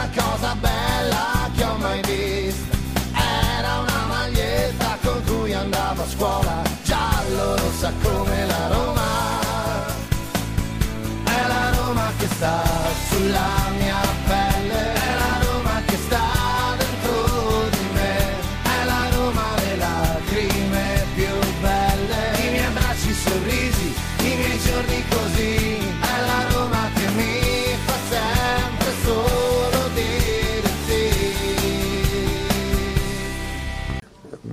Prima cosa bella che ho mai visto era una maglietta con cui andavo a scuola, giallo rossa come la Roma. È la Roma che sta sulla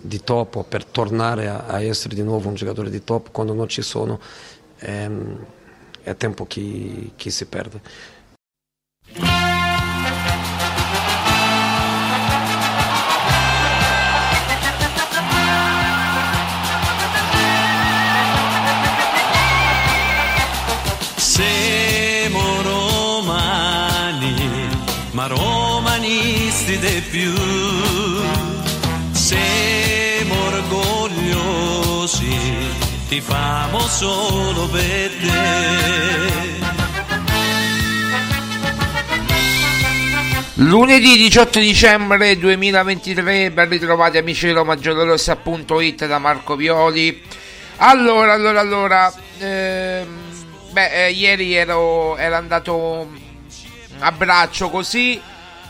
di top o per tornare a, a essere di nuovo un giocatore di top quando non ci sono ehm, è tempo che, che si perde. Siamo ma romanisti di più. Orgogliosi, ti famo solo per te. Lunedì 18 dicembre 2023, ben ritrovati amici di RomaGiallorossa.it da Marco Violi. Allora, allora, allora, ehm, beh, eh, ieri ero, ero andato a braccio così,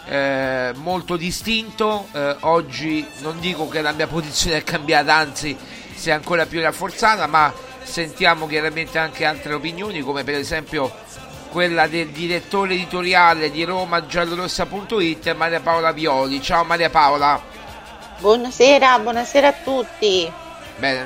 eh, molto distinto. eh, oggi non dico che la mia posizione è cambiata, anzi, si è ancora più rafforzata, ma sentiamo chiaramente anche altre opinioni, come per esempio quella del direttore editoriale di RomaGiallorossa.it, Maria Paola Violi. Ciao Maria Paola. Buonasera, buonasera a tutti. Beh,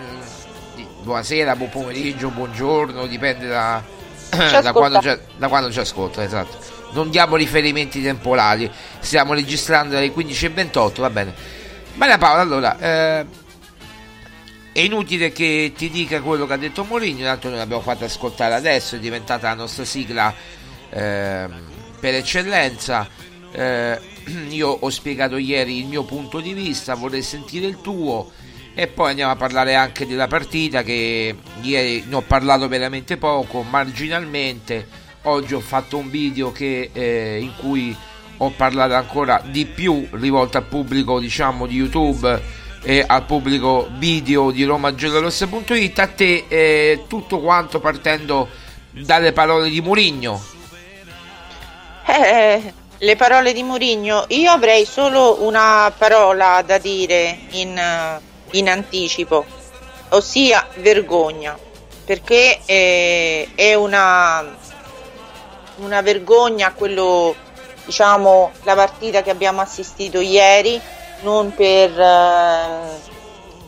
buonasera, buon pomeriggio, buongiorno, dipende da, da, quando, ci, da quando ci ascolta, esatto. Non diamo riferimenti temporali, stiamo registrando alle 15.28, va bene. Maria Paola, allora, eh, è inutile che ti dica quello che ha detto Mourinho, tanto noi l'abbiamo fatto ascoltare adesso, è diventata la nostra sigla ehm, per eccellenza. Eh, io ho spiegato ieri il mio punto di vista, vorrei sentire il tuo e poi andiamo a parlare anche della partita che ieri ne ho parlato veramente poco, marginalmente. Oggi ho fatto un video che, eh, in cui ho parlato ancora di più rivolto al pubblico diciamo di YouTube e al pubblico video di RomaGiallorossa.it a te eh, tutto quanto partendo dalle parole di Murigno Eh, le parole di Mourinho. Io avrei solo una parola da dire in, eh, in anticipo, ossia vergogna, perché eh, è una, una vergogna quello, diciamo, la partita che abbiamo assistito ieri, non per, eh,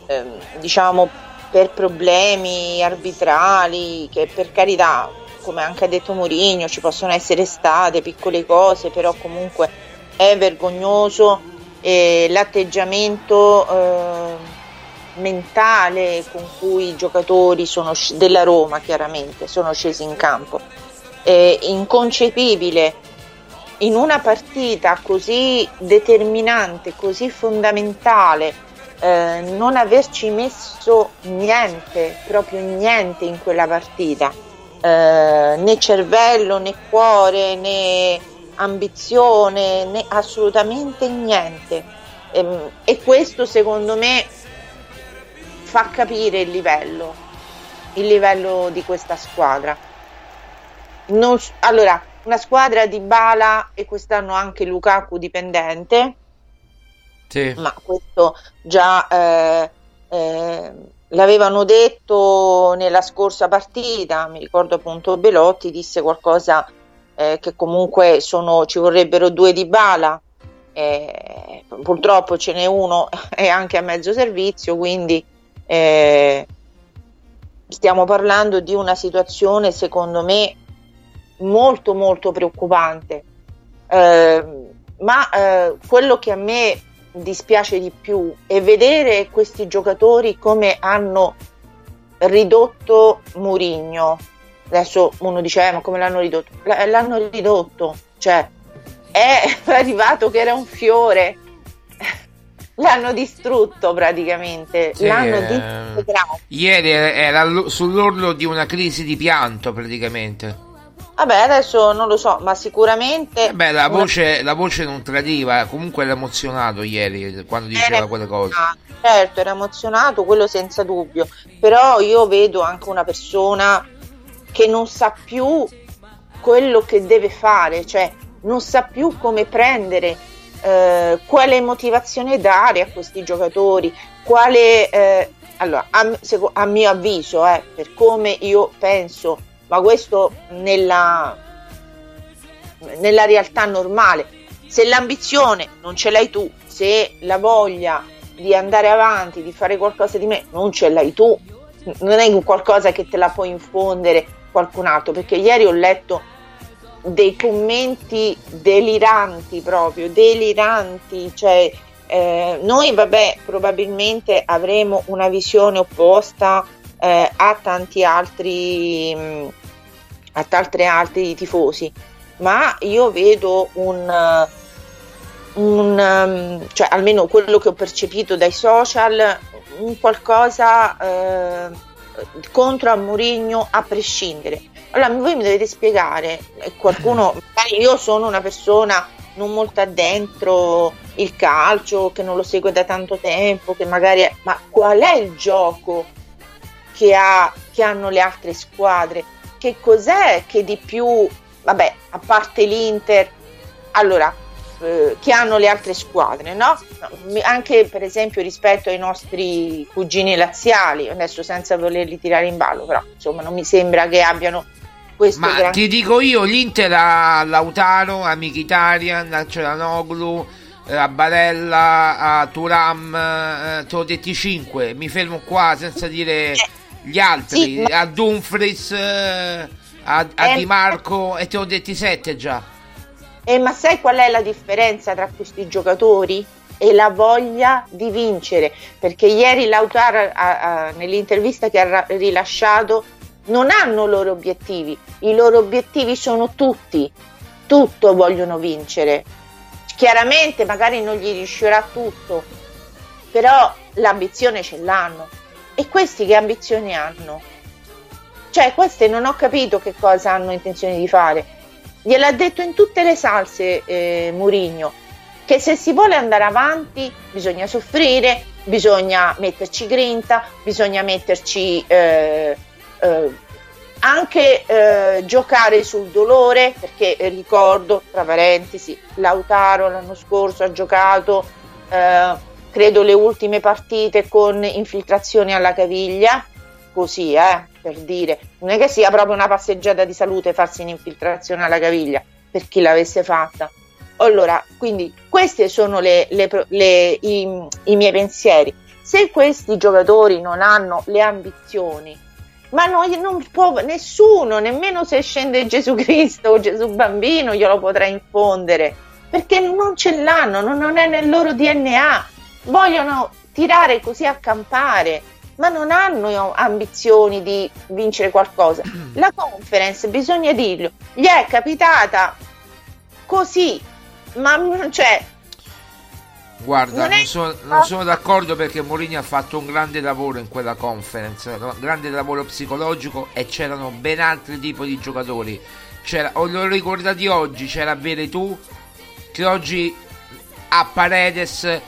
eh, diciamo, per problemi arbitrali, che per carità, come anche ha detto Mourinho, ci possono essere state piccole cose, però comunque è vergognoso eh, l'atteggiamento eh, mentale con cui i giocatori sono, della Roma chiaramente sono scesi in campo. È inconcepibile in una partita così determinante, così fondamentale, eh, non averci messo niente, proprio niente in quella partita, eh, né cervello né cuore né ambizione né assolutamente niente. E, ehm, e questo secondo me fa capire il livello, il livello di questa squadra. Non, allora, una squadra di Bala e quest'anno anche Lukaku dipendente, sì. ma questo già eh, eh, l'avevano detto nella scorsa partita, mi ricordo appunto Belotti disse qualcosa eh, che comunque sono, ci vorrebbero due di Bala, eh, purtroppo ce n'è uno e anche a mezzo servizio, quindi eh, stiamo parlando di una situazione secondo me molto molto preoccupante. Eh, ma eh, quello che a me dispiace di più è vedere questi giocatori come hanno ridotto Murigno. Adesso uno dice, eh, ma come l'hanno ridotto? L- l'hanno ridotto, cioè è arrivato che era un fiore, l'hanno distrutto praticamente, sì, l'hanno eh, disintegrato. Ieri era sull'orlo di una crisi di pianto praticamente. Vabbè, adesso non lo so, ma sicuramente. Beh, la voce, la voce non tradiva, comunque era emozionato ieri quando diceva era quelle cose. Certo, era emozionato, quello senza dubbio. Però io vedo anche una persona che non sa più quello che deve fare, cioè non sa più come prendere, eh, quale motivazione dare a questi giocatori, quale. Eh, allora, a, a mio avviso, eh, per come io penso ma questo nella, nella realtà normale. Se l'ambizione non ce l'hai tu, se la voglia di andare avanti, di fare qualcosa di me, non ce l'hai tu, non è qualcosa che te la può infondere qualcun altro, perché ieri ho letto dei commenti deliranti proprio, deliranti, cioè eh, noi vabbè probabilmente avremo una visione opposta eh, a tanti altri mh, a tanti altri tifosi ma io vedo un, un um, cioè almeno quello che ho percepito dai social un qualcosa eh, contro a Mourinho a prescindere allora voi mi dovete spiegare qualcuno io sono una persona non molto addentro il calcio che non lo segue da tanto tempo che magari è, ma qual è il gioco che, ha, che hanno le altre squadre. Che cos'è che di più, vabbè, a parte l'Inter, allora, eh, che hanno le altre squadre, no? Anche per esempio rispetto ai nostri cugini laziali, adesso senza volerli tirare in ballo, però insomma non mi sembra che abbiano questo Ma gran... ti dico io, l'Inter ha Lautaro, a Mkhitaryan, a Celanoglu, eh, a Barella, a Turam, eh, te l'ho detti 5, mi fermo qua senza dire... Eh gli altri, sì, a Dumfries, eh, a, a eh, Di Marco e te ho detti sette già. Eh, ma sai qual è la differenza tra questi giocatori? E la voglia di vincere, perché ieri Lautaro nell'intervista che ha rilasciato non hanno loro obiettivi, i loro obiettivi sono tutti, tutto vogliono vincere. Chiaramente magari non gli riuscirà tutto, però l'ambizione ce l'hanno e questi che ambizioni hanno? Cioè, queste non ho capito che cosa hanno intenzione di fare. Gliel'ha detto in tutte le salse eh, Murigno, che se si vuole andare avanti bisogna soffrire, bisogna metterci grinta, bisogna metterci eh, eh, anche eh, giocare sul dolore, perché ricordo, tra parentesi, Lautaro l'anno scorso ha giocato eh, credo le ultime partite con infiltrazioni alla caviglia, così eh, per dire, non è che sia proprio una passeggiata di salute farsi un'infiltrazione alla caviglia per chi l'avesse fatta. Allora, quindi questi sono le, le, le, i, i miei pensieri. Se questi giocatori non hanno le ambizioni ma noi non può nessuno, nemmeno se scende Gesù Cristo o Gesù Bambino glielo potrà infondere, perché non ce l'hanno, non è nel loro DNA, vogliono tirare così a campare, ma non hanno ambizioni di vincere qualcosa. La conference, bisogna dirlo, gli è capitata così, ma cioè, Guarda, non, non, sono, non, sono, d'accordo perché Mourinho ha fatto un grande lavoro in quella conference, un grande lavoro psicologico e c'erano ben altri tipi di giocatori. C'era, o lo ricordati oggi, c'era Veretù che oggi a Paredes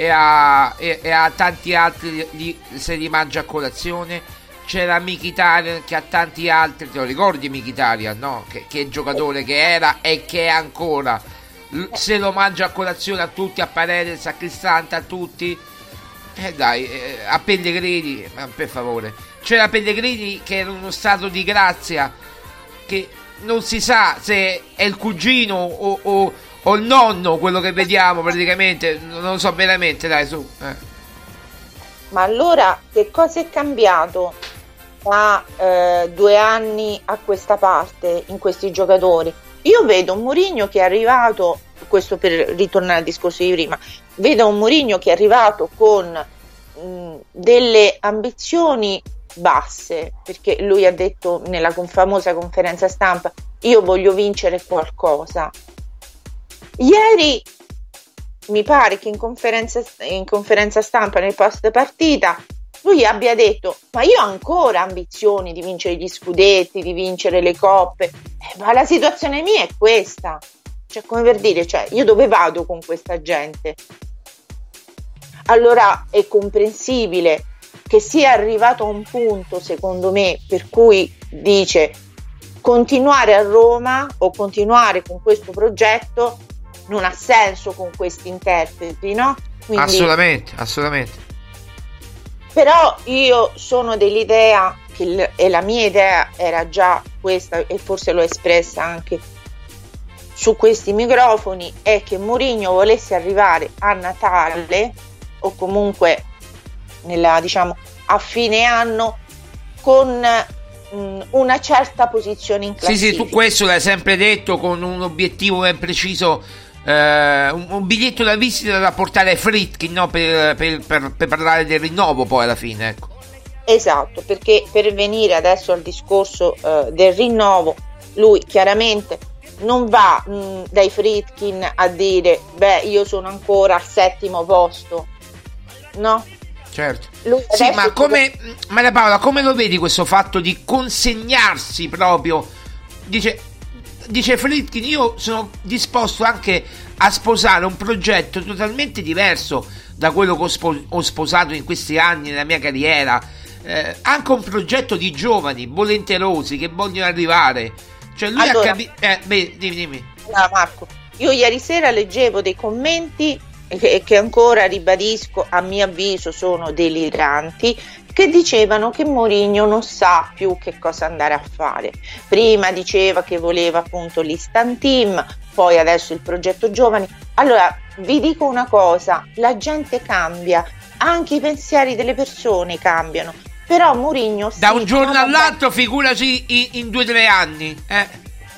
e a, e, e a tanti altri li, se li mangia a colazione. C'era Mkhitaryan che a tanti altri, te lo ricordi Mkhitaryan, no? Che, che giocatore che era e che è ancora se lo mangia a colazione a tutti, a Paredes, a Cristante, a tutti. Eh dai, eh, a Pellegrini, per favore. C'era Pellegrini che era uno stato di grazia, che non si sa se è il cugino o, o, o il nonno quello che vediamo praticamente, non lo so veramente, dai su. Eh. Ma allora che cosa è cambiato da eh, due anni a questa parte in questi giocatori? Io vedo un Mourinho che è arrivato, questo per ritornare al discorso di prima, vedo un Mourinho che è arrivato con mh, delle ambizioni basse, perché lui ha detto nella famosa conferenza stampa io voglio vincere qualcosa. Ieri mi pare che in conferenza, in conferenza stampa nel post partita lui abbia detto ma io ho ancora ambizioni di vincere gli scudetti, di vincere le coppe, eh, ma la situazione mia è questa. Cioè, come per dire, cioè, io dove vado con questa gente? Allora è comprensibile che sia arrivato a un punto, secondo me, per cui dice continuare a Roma o continuare con questo progetto non ha senso con questi interpreti, no? Quindi, assolutamente, assolutamente. Però io sono dell'idea, che, e la mia idea era già questa, e forse l'ho espressa anche su questi microfoni, è che Mourinho volesse arrivare a Natale o comunque nella, diciamo, a fine anno con mh, una certa posizione in classifica. Sì, sì, tu questo l'hai sempre detto con un obiettivo ben preciso eh, un, un, biglietto da visita da portare ai Fritkin no? per, per, per, per, parlare del rinnovo poi alla fine ecco. esatto perché per venire adesso al discorso uh, del rinnovo lui chiaramente non va mh, dai Fritkin a dire beh io sono ancora al settimo posto no certo sì ma come deve... Maria Paola come lo vedi questo fatto di consegnarsi proprio dice dice Fritkin, io sono disposto anche a sposare un progetto totalmente diverso da quello che ho, spo- ho sposato in questi anni nella mia carriera. Eh, anche un progetto di giovani volenterosi che vogliono arrivare. Cioè lui allora, ha capito. Eh, beh, dimmi, dimmi. No, Marco, io ieri sera leggevo dei commenti che, che ancora ribadisco, a mio avviso, sono deliranti che dicevano che Mourinho non sa più che cosa andare a fare. Prima diceva che voleva appunto l'instant team, poi adesso il progetto giovani. Allora vi dico una cosa, la gente cambia, anche i pensieri delle persone cambiano. Però Mourinho da un giorno all'altro, bene. figurati in, in due o tre anni. Eh.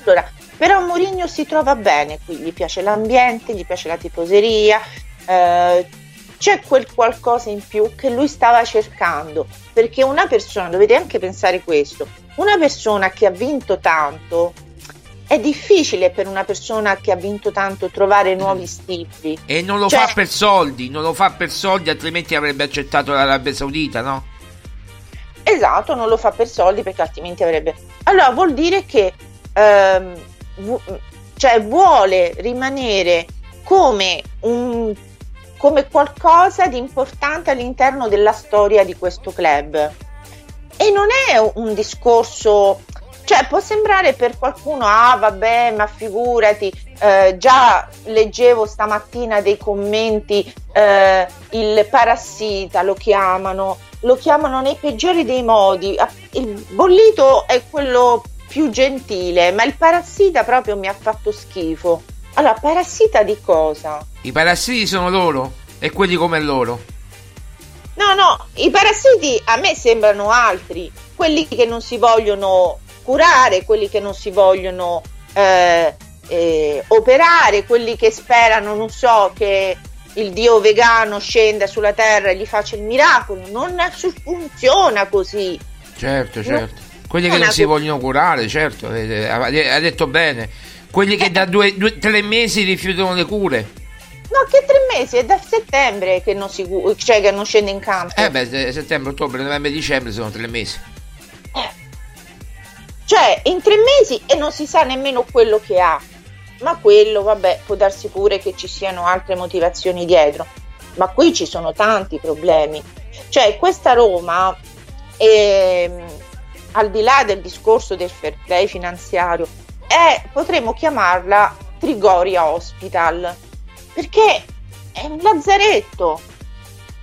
Allora, però Mourinho si trova bene qui, gli piace l'ambiente, gli piace la tifoseria, eh, c'è quel qualcosa in più che lui stava cercando, perché una persona, dovete anche pensare questo, una persona che ha vinto tanto, è difficile per una persona che ha vinto tanto trovare nuovi stili. E non lo cioè, fa per soldi, non lo fa per soldi, altrimenti avrebbe accettato l'Arabia Saudita, no? Esatto, non lo fa per soldi perché altrimenti avrebbe... Allora vuol dire che ehm, vu- cioè, vuole rimanere come un come qualcosa di importante all'interno della storia di questo club. E non è un discorso, cioè può sembrare per qualcuno, ah vabbè, ma figurati, eh, già leggevo stamattina dei commenti, eh, il parassita lo chiamano, lo chiamano nei peggiori dei modi. Il bollito è quello più gentile, ma il parassita proprio mi ha fatto schifo. Allora, parassita di cosa? I parassiti sono loro e quelli come loro. No, no, i parassiti a me sembrano altri, quelli che non si vogliono curare, quelli che non si vogliono eh, eh, operare, quelli che sperano, non so, che il dio vegano scenda sulla terra e gli faccia il miracolo. Non funziona così. Certo, certo. Non quelli che non si vogliono curare, certo, ha detto bene. Quelli che da due, due, tre mesi rifiutano le cure. No, che tre mesi? È da settembre che non, si, cioè che non scende in campo. Eh beh, settembre, ottobre, novembre, dicembre sono tre mesi. Eh. Cioè, in tre mesi e non si sa nemmeno quello che ha. Ma quello, vabbè, può darsi pure che ci siano altre motivazioni dietro. Ma qui ci sono tanti problemi. Cioè, questa Roma, ehm, al di là del discorso del fair play finanziario, è, potremmo chiamarla Trigoria Hospital perché è un lazzaretto,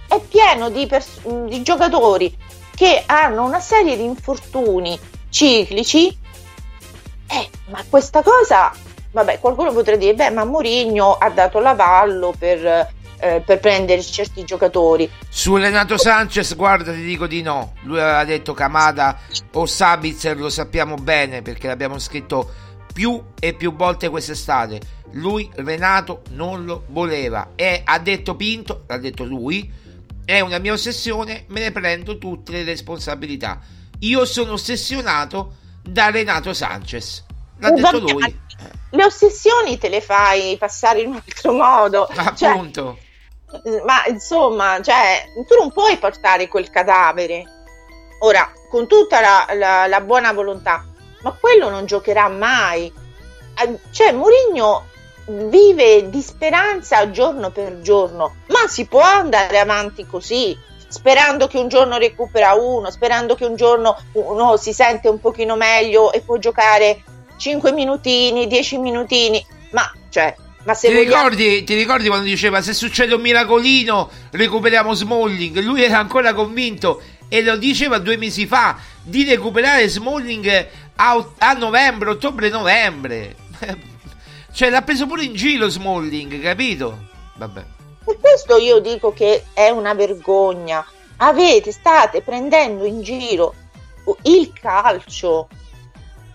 è pieno di, pers- di giocatori che hanno una serie di infortuni ciclici. Eh, ma questa cosa, vabbè, qualcuno potrebbe dire, beh, ma Mourinho ha dato l'avallo per, eh, per prendere certi giocatori. Su Renato Sanchez, guarda, ti dico di no. Lui aveva detto Camada o Sabitzer, lo sappiamo bene perché l'abbiamo scritto più e più volte quest'estate lui Renato non lo voleva e ha detto Pinto, ha detto lui, è una mia ossessione, me ne prendo tutte le responsabilità. Io sono ossessionato da Renato Sanchez. L'ha detto lui. Le ossessioni te le fai passare in un altro modo. Cioè, Appunto. Cioè, ma insomma, cioè, tu non puoi portare quel cadavere. Ora, con tutta la, la, la buona volontà, ma quello non giocherà mai. Cioè, Mourinho vive di speranza giorno per giorno, ma si può andare avanti così, sperando che un giorno recupera uno, sperando che un giorno uno si sente un pochino meglio e può giocare 5 minutini, 10 minutini, ma cioè ma se ti, vogliamo... ricordi, ti ricordi quando diceva se succede un miracolino recuperiamo Smalling? Lui era ancora convinto e lo diceva due mesi fa di recuperare Smalling a, a novembre, ottobre-novembre. Cioè, l'ha preso pure in giro Smalling, capito? Vabbè. Per questo io dico che è una vergogna. Avete, state prendendo in giro il calcio,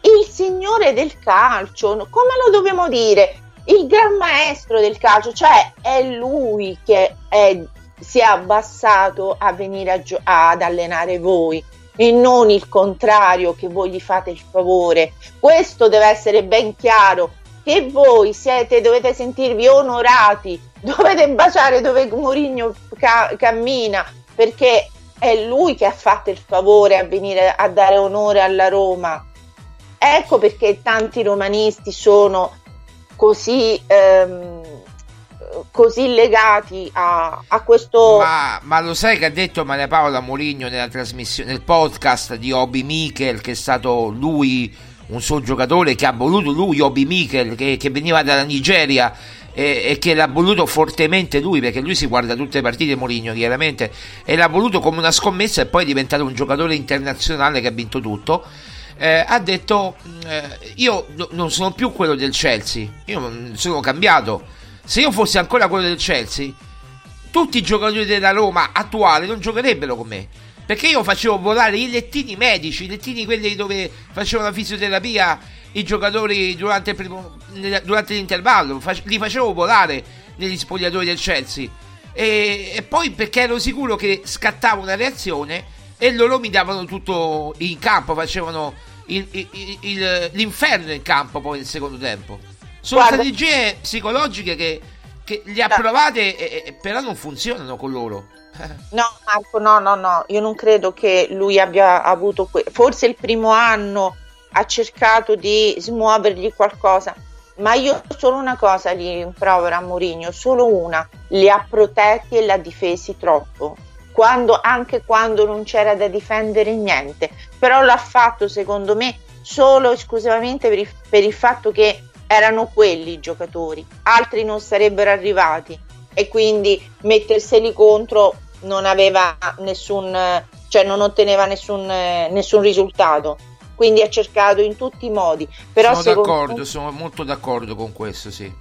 il signore del calcio, come lo dobbiamo dire? Il gran maestro del calcio, cioè è lui che è, si è abbassato a venire a gio- ad allenare voi e non il contrario che voi gli fate il favore. Questo deve essere ben chiaro che voi siete, dovete sentirvi onorati, dovete baciare dove Mourinho ca- cammina, perché è lui che ha fatto il favore a venire a dare onore alla Roma. Ecco perché tanti romanisti sono così, ehm, così legati a, a questo. Ma, ma, lo sai che ha detto Maria Paola Mourinho nella trasmissione, nel podcast di Obi Michel, che è stato lui un suo giocatore che ha voluto lui, Obi Mikel, che, che veniva dalla Nigeria e, e, che l'ha voluto fortemente lui, perché lui si guarda tutte le partite Mourinho chiaramente, e l'ha voluto come una scommessa e poi è diventato un giocatore internazionale che ha vinto tutto. Eh, ha detto eh, io non sono più quello del Chelsea, io sono cambiato. Se io fossi ancora quello del Chelsea, tutti i giocatori della Roma attuale non giocherebbero con me perché io facevo volare i lettini medici, i lettini quelli dove facevano la fisioterapia i giocatori durante, primo, durante l'intervallo, li facevo volare negli spogliatori del Chelsea. E, e, poi perché ero sicuro che scattava una reazione e loro mi davano tutto in campo, facevano il, il, il, l'inferno in campo poi nel secondo tempo. Sono Guarda. strategie psicologiche che, che le approvate, e, e, però non funzionano con loro. No, Marco, no, no, no, io non credo che lui abbia avuto, que- forse il primo anno ha cercato di smuovergli qualcosa, ma io solo una cosa gli rimprovero a Mourinho, solo una, li ha protetti e l'ha difesi troppo, quando, anche quando non c'era da difendere niente, però l'ha fatto secondo me solo esclusivamente per il, per il fatto che erano quelli i giocatori, altri non sarebbero arrivati e quindi metterseli contro non aveva nessun, cioè non otteneva nessun, nessun risultato. Quindi ha cercato in tutti i modi. Però sono d'accordo, me... sono molto d'accordo con questo, sì.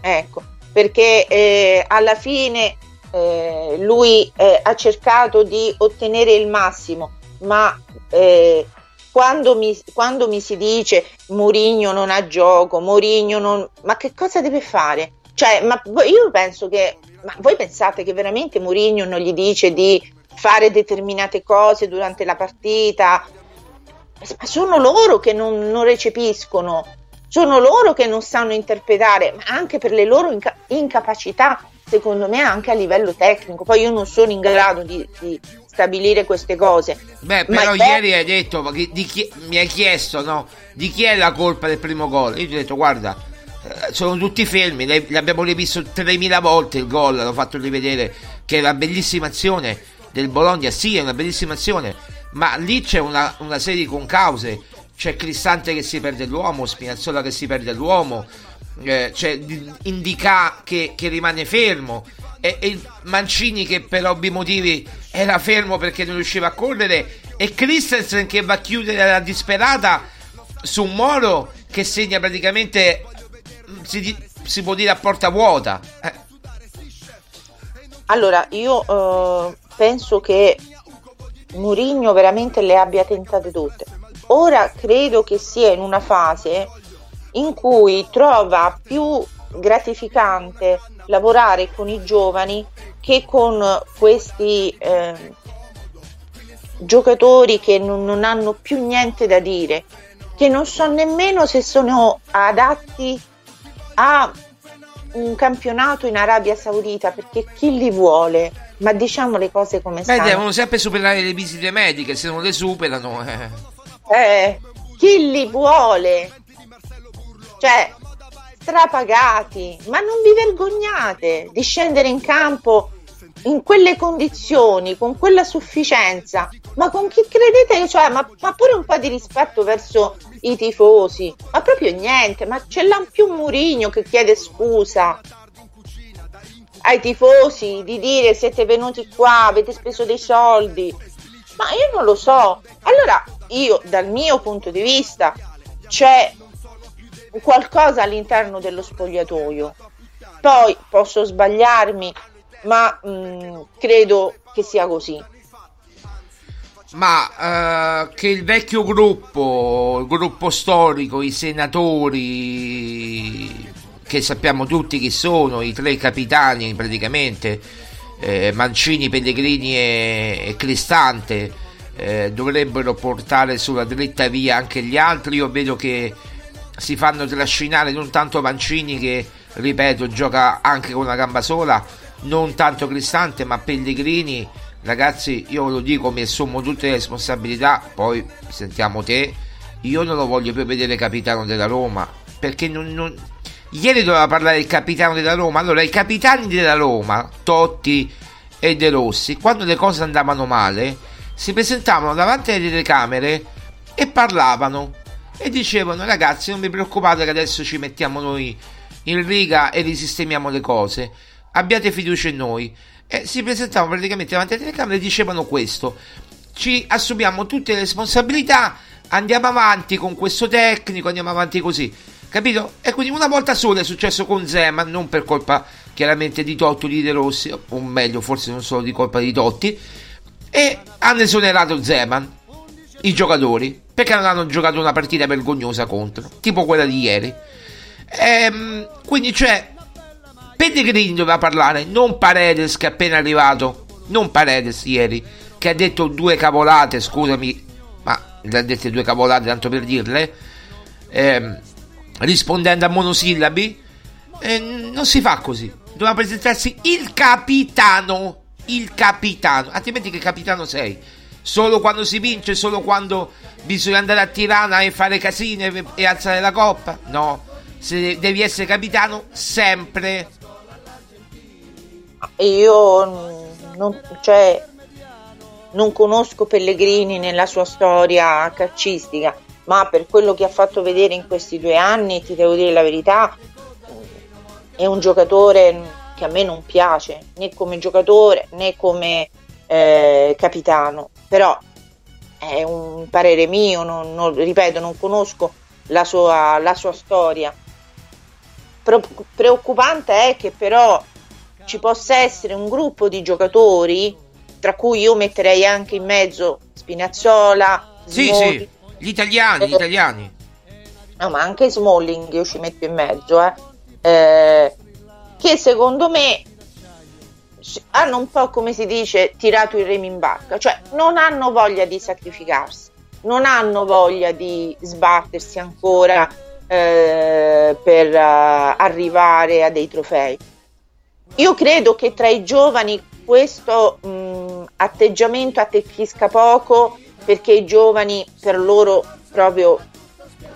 Ecco, perché eh, alla fine eh, lui eh, ha cercato di ottenere il massimo, ma eh, quando mi, quando mi si dice Mourinho non ha gioco, Mourinho non... ma che cosa deve fare? Cioè, ma io penso che, ma voi pensate che veramente Mourinho non gli dice di fare determinate cose durante la partita? Ma sono loro che non, non recepiscono, sono loro che non sanno interpretare, ma anche per le loro inca- incapacità, secondo me anche a livello tecnico. Poi io non sono in grado di, di stabilire queste cose. Beh, però Ma ieri hai detto, chi, mi hai chiesto, no? Di chi è la colpa del primo gol? Io ti ho detto, guarda, eh, sono tutti fermi, l'abbiamo rivisto 3000 volte il gol, l'ho fatto rivedere, che è una bellissima azione del Bologna, sì, è una bellissima azione, ma lì c'è una, una serie di concause. C'è Cristante che si perde l'uomo, Spinazzola che si perde l'uomo, eh, c'è Indica che, che rimane fermo e, e Mancini che per ovvi motivi era fermo perché non riusciva a correre e Christensen che va a chiudere la disperata su Moro che segna praticamente si, si può dire a porta vuota eh. allora io uh, penso che Murigno veramente le abbia tentate tutte ora credo che sia in una fase in cui trova più gratificante lavorare con i giovani che con questi eh, giocatori che non, non, hanno più niente da dire, che non so nemmeno se sono adatti a un campionato in Arabia Saudita perché chi li vuole? Ma diciamo le cose come stanno. Beh, devono sempre superare le visite mediche, se non le superano. Eh, eh chi li vuole? Cioè, strapagati, ma non vi vergognate di scendere in campo in quelle condizioni, con quella sufficienza, ma con chi credete? Cioè, ma, ma pure un po' di rispetto verso i tifosi, ma proprio niente, ma c'è là più Murigno che chiede scusa ai tifosi di dire siete venuti qua, avete speso dei soldi, ma io non lo so. Allora, io dal mio punto di vista c'è qualcosa all'interno dello spogliatoio. Poi posso sbagliarmi, ma mh, mm, credo che sia così. Ma uh, che il vecchio gruppo, il gruppo storico, i senatori, che sappiamo tutti chi sono, i tre capitani praticamente, eh, Mancini, Pellegrini e, e Cristante, eh, dovrebbero portare sulla dritta via anche gli altri. Io vedo che si fanno trascinare non tanto Mancini che ripeto gioca anche con una gamba sola non tanto Cristante ma Pellegrini. Ragazzi io lo dico mi assumo tutte le responsabilità poi sentiamo te. Io non lo voglio più vedere capitano della Roma perché non, non... ieri doveva parlare il capitano della Roma allora i capitani della Roma Totti e De Rossi quando le cose andavano male si presentavano davanti alle telecamere e parlavano e dicevano ragazzi non vi preoccupate che adesso ci mettiamo noi in riga e risistemiamo le cose. Abbiate fiducia in noi. E si presentavano praticamente davanti alle telecamere e dicevano questo. Ci assumiamo tutte le responsabilità andiamo avanti con questo tecnico andiamo avanti così. Capito? e quindi una volta sola è successo con Zeman non per colpa chiaramente di Totti o di De Rossi o meglio forse non solo di colpa di Totti e hanno esonerato Zeman i giocatori perché non hanno giocato una partita vergognosa contro, tipo quella di ieri. Ehm, quindi c'è Pellegrini doveva parlare, non Paredes che è appena arrivato, non Paredes ieri, che ha detto due cavolate, scusami, ma le ha dette due cavolate tanto per dirle, ehm, rispondendo a monosillabi, eh, non si fa così, doveva presentarsi il capitano, il capitano, altrimenti che capitano sei? Solo quando si vince, solo quando bisogna andare a Tirana e fare casine e alzare la coppa? No, se devi essere capitano sempre. Io non, cioè, non conosco Pellegrini nella sua storia calcistica, ma per quello che ha fatto vedere in questi due anni, ti devo dire la verità, è un giocatore che a me non piace, né come giocatore né come eh, capitano, però è un parere mio, non, non, ripeto, non conosco la sua, la sua storia. Pro, preoccupante è che però ci possa essere un gruppo di giocatori, tra cui io metterei anche in mezzo Spinazzola, sì, Smalling, sì, gli italiani, gli italiani. No, ma anche Smalling io ci metto in mezzo, eh. Eh, che secondo me hanno un po' come si dice tirato il remo in barca, cioè non hanno voglia di sacrificarsi, non hanno voglia di sbattersi ancora eh, per uh, arrivare a dei trofei. Io credo che tra i giovani questo mh, atteggiamento attecchisca poco perché i giovani per loro proprio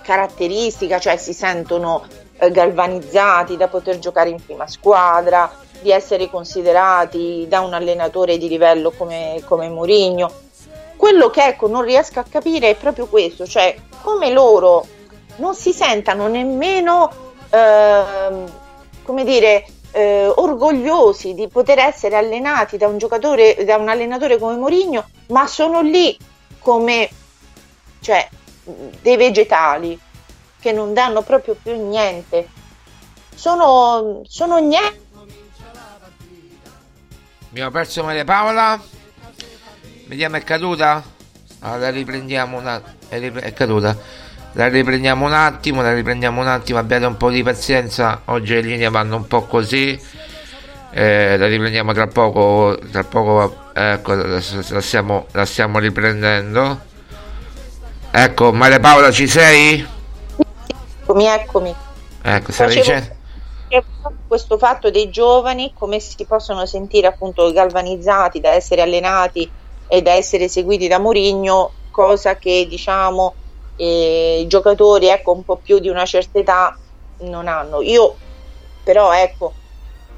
caratteristica, cioè si sentono eh, galvanizzati da poter giocare in prima squadra, di essere considerati da un allenatore di livello come, come Mourinho. Quello che ecco non riesco a capire è proprio questo, cioè come loro non si sentano nemmeno, eh, come dire, eh, orgogliosi di poter essere allenati da un giocatore, da un allenatore come Mourinho, ma sono lì come cioè, dei vegetali che non danno proprio più niente. Sono, sono niente. Abbiamo perso Maria Paola. Vediamo è caduta. Allora, la riprendiamo una... è caduta. La riprendiamo un attimo, la riprendiamo un attimo, abbiate un po' di pazienza, oggi le linee vanno un po' così, eh, la riprendiamo tra poco, tra poco ecco, la stiamo, la stiamo riprendendo. Ecco, Maria Paola ci sei? Eccomi, eccomi. Ecco, stavi dicendo questo fatto dei giovani come si possono sentire appunto galvanizzati da essere allenati e da essere seguiti da Mourinho cosa che diciamo eh, i giocatori ecco, un po' più di una certa età non hanno. Io però ecco,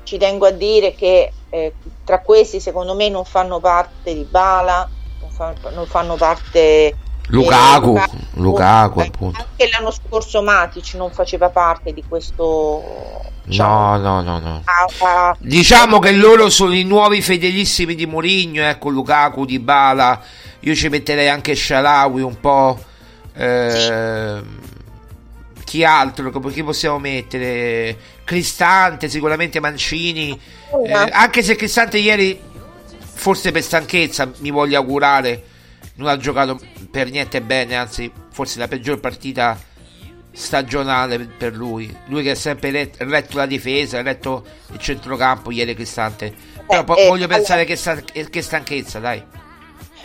ci tengo a dire che eh, tra questi secondo me non fanno parte di Bala, non, fa, non fanno parte Lukaku, eh, Lukaku, Lukaku appunto. Anche l'anno scorso Matic non faceva parte di questo No, no, no, no. Ah, ah, diciamo che loro sono i nuovi fedelissimi di Mourinho, ecco Lukaku, Di Bala. Io ci metterei anche Shalawi un po' Eh, chi altro? Chi possiamo mettere? Cristante, sicuramente Mancini. Eh, anche se Cristante ieri, forse per stanchezza, mi voglio augurare, non ha giocato per niente bene, anzi, forse la peggior partita stagionale per lui. Lui che ha sempre letto, letto la difesa, ha letto il centrocampo ieri Cristante. Però eh, voglio eh, pensare allora... che, sta, che stanchezza, dai.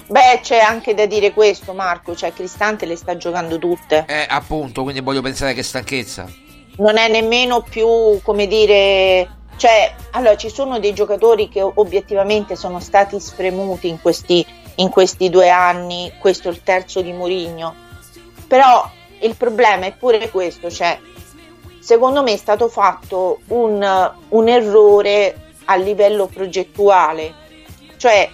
Beh, c'è anche da dire questo, Marco, cioè Cristante le sta giocando tutte. Eh, appunto, quindi voglio pensare che stanchezza. Non è nemmeno più, come dire, cioè, allora ci sono dei giocatori che obiettivamente sono stati spremuti in questi, in questi due anni, questo è il terzo di Mourinho. Però il problema è pure questo, cioè, secondo me è stato fatto un, un errore a livello progettuale, cioè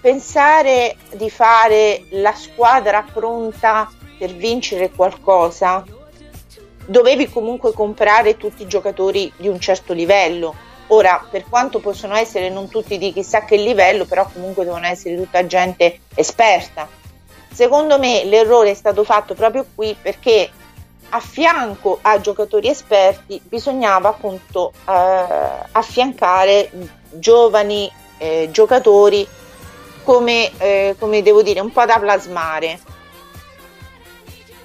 pensare di fare la squadra pronta per vincere qualcosa, dovevi comunque comprare tutti i giocatori di un certo livello. Ora, per quanto possono essere non tutti di chissà che livello, però comunque devono essere tutta gente esperta. Secondo me l'errore è stato fatto proprio qui perché a fianco a giocatori esperti bisognava appunto eh, affiancare giovani eh, giocatori come, eh, come devo dire, un po' da plasmare.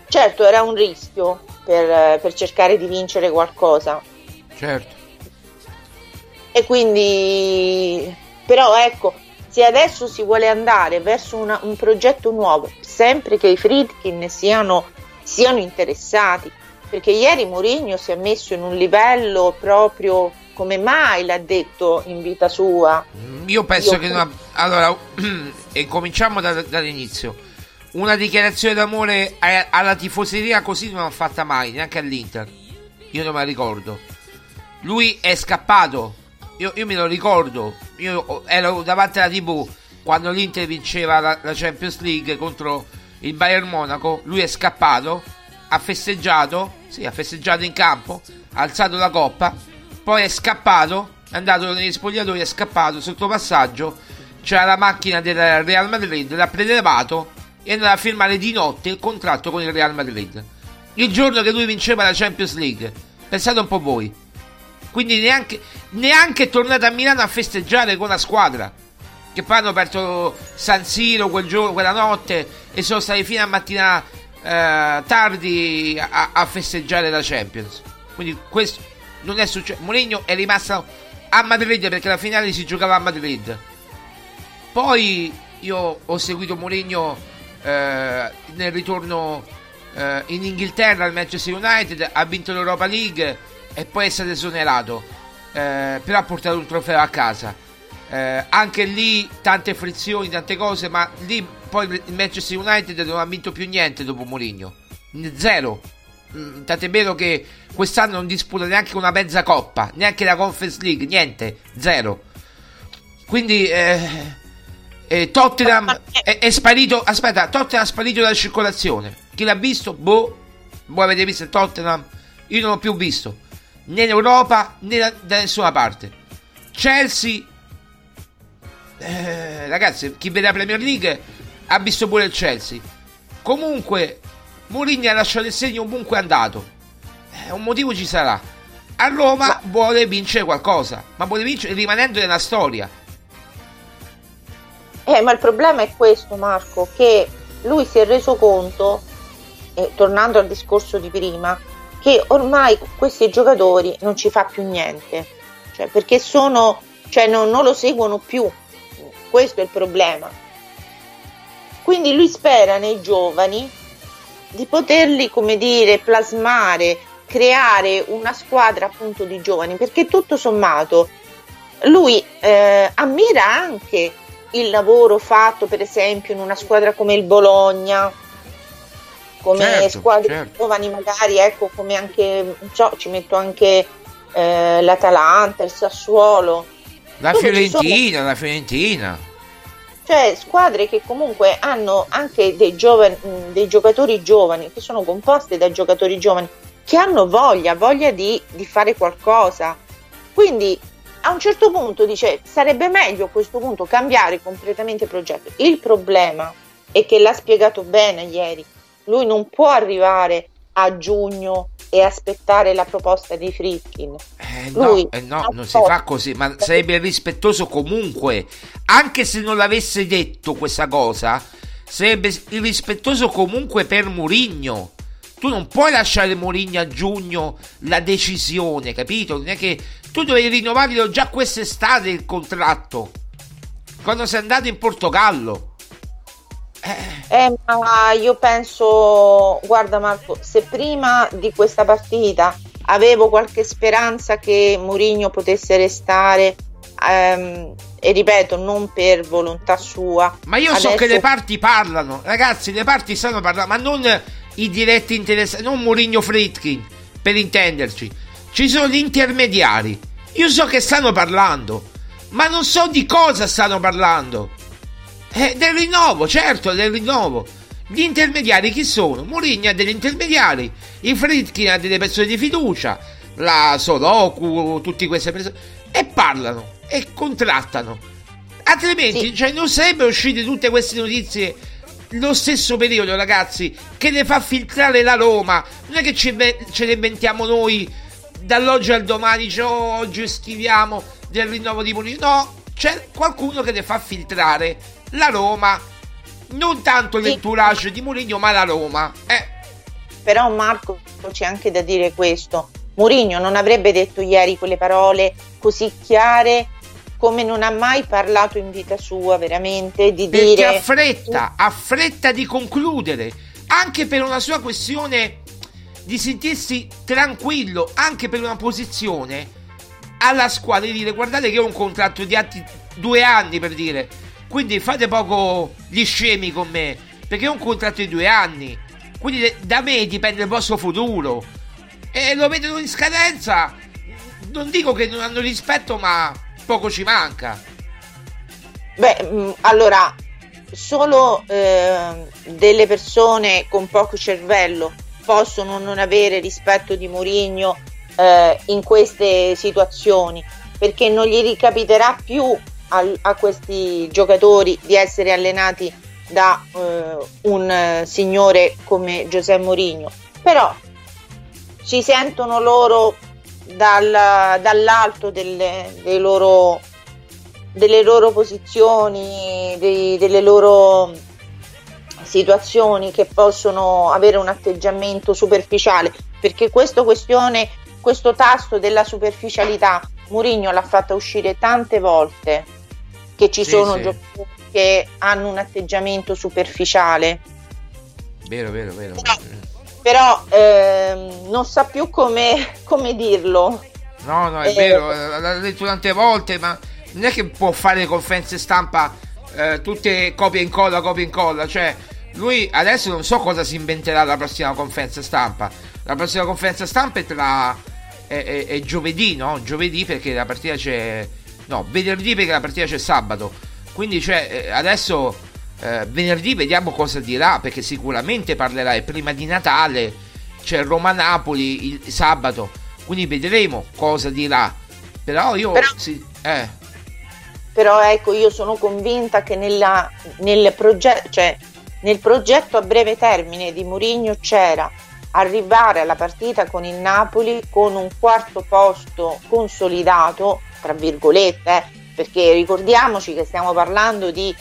Certo, era un rischio per, per cercare di vincere qualcosa. Certo. E quindi, però ecco, se adesso si vuole andare verso una, un progetto nuovo, sempre che i Friedkin siano, siano interessati, perché ieri Mourinho si è messo in un livello proprio come mai l'ha detto in vita sua. Io penso Io... che una... allora e cominciamo da, dall'inizio. Una dichiarazione d'amore alla tifoseria così non l'ha fatta mai, neanche all'Inter. Io non me la ricordo. Lui è scappato. Io, io me lo ricordo. Io ero davanti alla TV quando l'Inter vinceva la, la Champions League contro il Bayern Monaco, lui è scappato, ha festeggiato, sì, ha festeggiato in campo, ha alzato la coppa, poi è scappato, è andato negli spogliatoi, è scappato, sotto passaggio c'era la macchina del Real Madrid, l'ha prelevato e andava a firmare di notte il contratto con il Real Madrid. Il giorno che lui vinceva la Champions League. Pensate un po' voi. Quindi neanche, neanche è tornato a Milano a festeggiare con la squadra. Che poi hanno aperto San Siro quel giorno, quella notte e sono stati fino a mattina eh, tardi a, a, festeggiare la Champions. Quindi questo non è successo. Mourinho è rimasto a Madrid perché la finale si giocava a Madrid. Poi io ho seguito Mourinho eh, nel ritorno eh, in Inghilterra al Manchester United, ha vinto l'Europa League e poi è stato esonerato, eh, però ha portato un trofeo a casa. Eh, anche lì tante frizioni, tante cose, ma lì poi il Manchester United non ha vinto più niente dopo Mourinho, zero. Mm, tant'è vero che quest'anno non disputa neanche una mezza coppa, neanche la Conference League, niente, zero. Quindi eh, eh, Tottenham è, è, sparito. Aspetta, Tottenham è sparito dalla circolazione. Chi l'ha visto? Boh. Voi avete visto il Tottenham? Io non l'ho più visto né in Europa né da, da nessuna parte. Chelsea, eh, ragazzi, chi vede la Premier League ha visto pure il Chelsea. Comunque, Mourinho ha lasciato il segno ovunque è andato. Eh, un motivo ci sarà. A Roma ma... vuole vincere qualcosa, ma vuole vincere rimanendo nella storia. Eh, ma il problema è questo, Marco, che lui si è reso conto, eh, tornando al discorso di prima, che ormai questi giocatori non ci fa più niente, cioè, perché sono, cioè, non, non lo seguono più. Questo è il problema. Quindi lui spera nei giovani di poterli, come dire, plasmare, creare una squadra appunto di giovani, perché tutto sommato lui eh, ammira anche il lavoro fatto per esempio in una squadra come il Bologna, come certo, squadre certo. giovani magari, ecco come anche, so, ci metto anche eh, l'Atalanta, il Sassuolo. La Fiorentina, sono... la Fiorentina. Cioè squadre che comunque hanno anche dei, giovani, dei giocatori giovani, che sono composte da giocatori giovani, che hanno voglia, voglia di, di fare qualcosa. Quindi a un certo punto dice sarebbe meglio a questo punto cambiare completamente progetto. Il problema è che l'ha spiegato bene ieri, lui non può arrivare a giugno e aspettare la proposta di Fritkin. Eh no, eh no non si fa così, ma sarebbe rispettoso comunque, anche se non l'avesse detto questa cosa, sarebbe irrispettoso comunque per Murigno. Tu non puoi lasciare Mourinho a giugno la decisione, capito? Non è che tu dovevi rinnovarlo già quest'estate il contratto. Quando sei andato in Portogallo. Eh. ma io penso, guarda Marco, se prima di questa partita avevo qualche speranza che Mourinho potesse restare, ehm, e ripeto, non per volontà sua. Ma io adesso... so che le parti parlano, ragazzi, le parti stanno parlando, ma non i diretti interessati, non Mourinho Fritkin, per intenderci ci sono gli intermediari. Io so che stanno parlando, ma non so di cosa stanno parlando. Eh, del rinnovo, certo, del rinnovo. Gli intermediari chi sono? Mourinho ha degli intermediari, i Fritkin ha delle persone di fiducia, la Soroku, tutte queste persone, e parlano e contrattano. Altrimenti, sì. cioè, non sarebbero uscite tutte queste notizie lo stesso periodo, ragazzi, che le fa filtrare la Roma. Non è che ce le inventiamo noi dall'oggi al domani oh, oggi scriviamo del rinnovo di Mourinho. No, c'è qualcuno che le fa filtrare la Roma. Non tanto l'entourage di Mourinho, ma la Roma. Eh. Però Marco c'è anche da dire questo. Mourinho non avrebbe detto ieri quelle parole così chiare come non ha mai parlato in vita sua veramente di Perché dire ha fretta, ha fretta di concludere, anche per una sua questione di sentirsi tranquillo anche per una posizione alla squadra di dire guardate che ho un contratto di altri due anni per dire quindi fate poco gli scemi con me perché ho un contratto di due anni. Quindi da me dipende il vostro futuro. E lo vedono in scadenza. Non dico che non hanno rispetto ma poco ci manca. Beh, mm, allora, solo eh, delle persone con poco cervello possono non avere rispetto di Mourinho eh, in queste situazioni, perché non gli ricapiterà più a, a questi giocatori di essere allenati da eh, un signore come Giuseppe Mourinho. Però ci sentono loro dal, dall'alto delle, loro, delle loro posizioni, dei, delle loro situazioni che possono avere un atteggiamento superficiale, perché questa questione, questo tasto della superficialità, Mourinho l'ha fatta uscire tante volte che ci sì, sono sì. giocatori che hanno un atteggiamento superficiale. Vero, vero, vero. Però, però ehm, non sa più come, come, dirlo. No, no, è eh, vero, l'ha detto tante volte, ma non è che può fare conferenze stampa eh, tutte copia e incolla, copia e incolla, cioè lui adesso non so cosa si inventerà la prossima conferenza stampa. La prossima conferenza stampa è tra è, è, è giovedì, no? Giovedì perché la partita c'è no, venerdì perché la partita c'è sabato. Quindi cioè, eh, adesso eh, venerdì vediamo cosa dirà, perché sicuramente parlerà e prima di Natale c'è Roma-Napoli il sabato, quindi vedremo cosa dirà. Però io... Però, sì, eh. però ecco, io sono convinta che nella, nel, progetto, cioè, nel progetto a breve termine di Mourinho c'era arrivare alla partita con il Napoli con un quarto posto consolidato, tra virgolette, eh, perché ricordiamoci che stiamo parlando di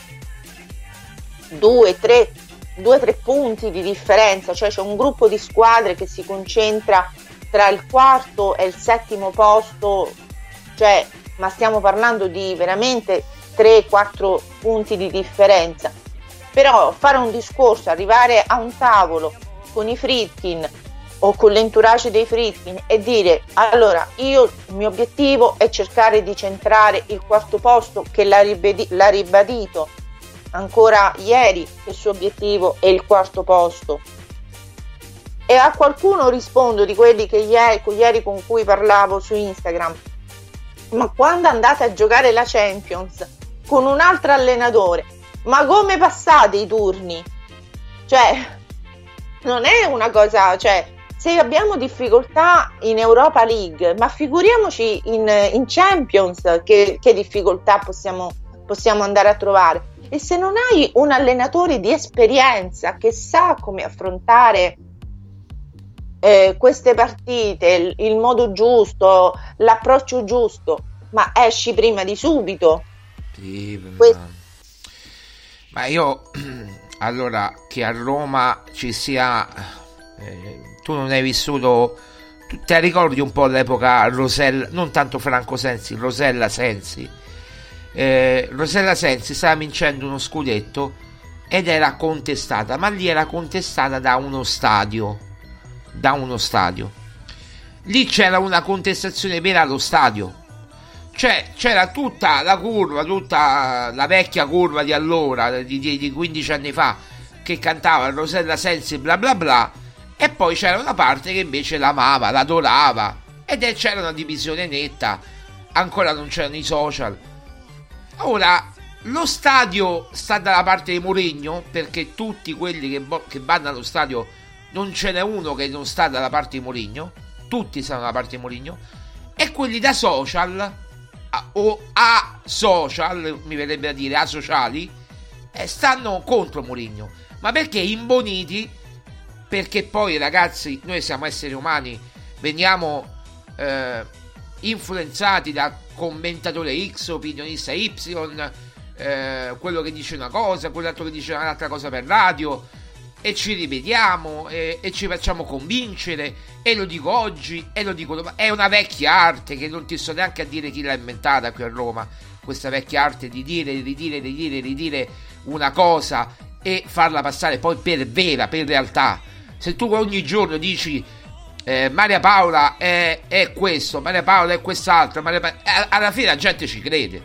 due, tre, due, tre punti di differenza, cioè c'è un gruppo di squadre che si concentra tra il quarto e il settimo posto, cioè, ma stiamo parlando di veramente 3-4 punti di differenza. Però fare un discorso, arrivare a un tavolo con i Fritkin o con l'entourage dei Fritkin e dire allora io il mio obiettivo è cercare di centrare il quarto posto che l'ha, ribadi- l'ha ribadito ancora ieri il suo obiettivo è il quarto posto e a qualcuno rispondo di quelli che ieri con cui parlavo su Instagram ma quando andate a giocare la Champions con un altro allenatore ma come passate i turni? Cioè non è una cosa cioè se abbiamo difficoltà in Europa League, ma figuriamoci in, in Champions che, che difficoltà possiamo, possiamo, andare a trovare. E se non hai un allenatore di esperienza che sa come affrontare eh, queste partite, il, il modo giusto, l'approccio giusto, ma esci prima di subito. Sì, Questo... ma io allora che a Roma ci sia eh, tu non hai vissuto te ricordi un po' l'epoca Rosella non tanto Franco Sensi Rosella Sensi. Eh, Rosella Sensi stava vincendo uno scudetto ed era contestata ma lì era contestata da uno stadio da uno stadio. Lì c'era una contestazione vera allo stadio cioè c'era tutta la curva tutta la vecchia curva di allora di, di, di 15 anni fa che cantava Rosella Sensi bla bla bla e poi c'era una parte che invece l'amava, l'adorava ed c'era una divisione netta, ancora non c'erano i social. Ora, lo stadio sta dalla parte di Mourinho perché tutti quelli che, che vanno allo stadio non ce n'è uno che non sta dalla parte di Mourinho, tutti stanno dalla parte di Mourinho e quelli da social o a social, mi verrebbe a dire a sociali, eh, stanno contro Mourinho, ma perché imboniti? Perché poi ragazzi noi siamo esseri umani veniamo eh, influenzati da commentatore X opinionista Y eh, quello che dice una cosa quell'altro che dice un'altra cosa per radio e ci rivediamo e, e, ci facciamo convincere e lo dico oggi e lo dico domani è una vecchia arte che non ti so neanche a dire chi l'ha inventata qui a Roma questa vecchia arte di dire, ridire, ridire, ridire una cosa e farla passare poi per vera, per realtà se tu ogni giorno dici eh, Maria Paola è, è, questo, Maria Paola è quest'altro, Paola, alla fine la gente ci crede.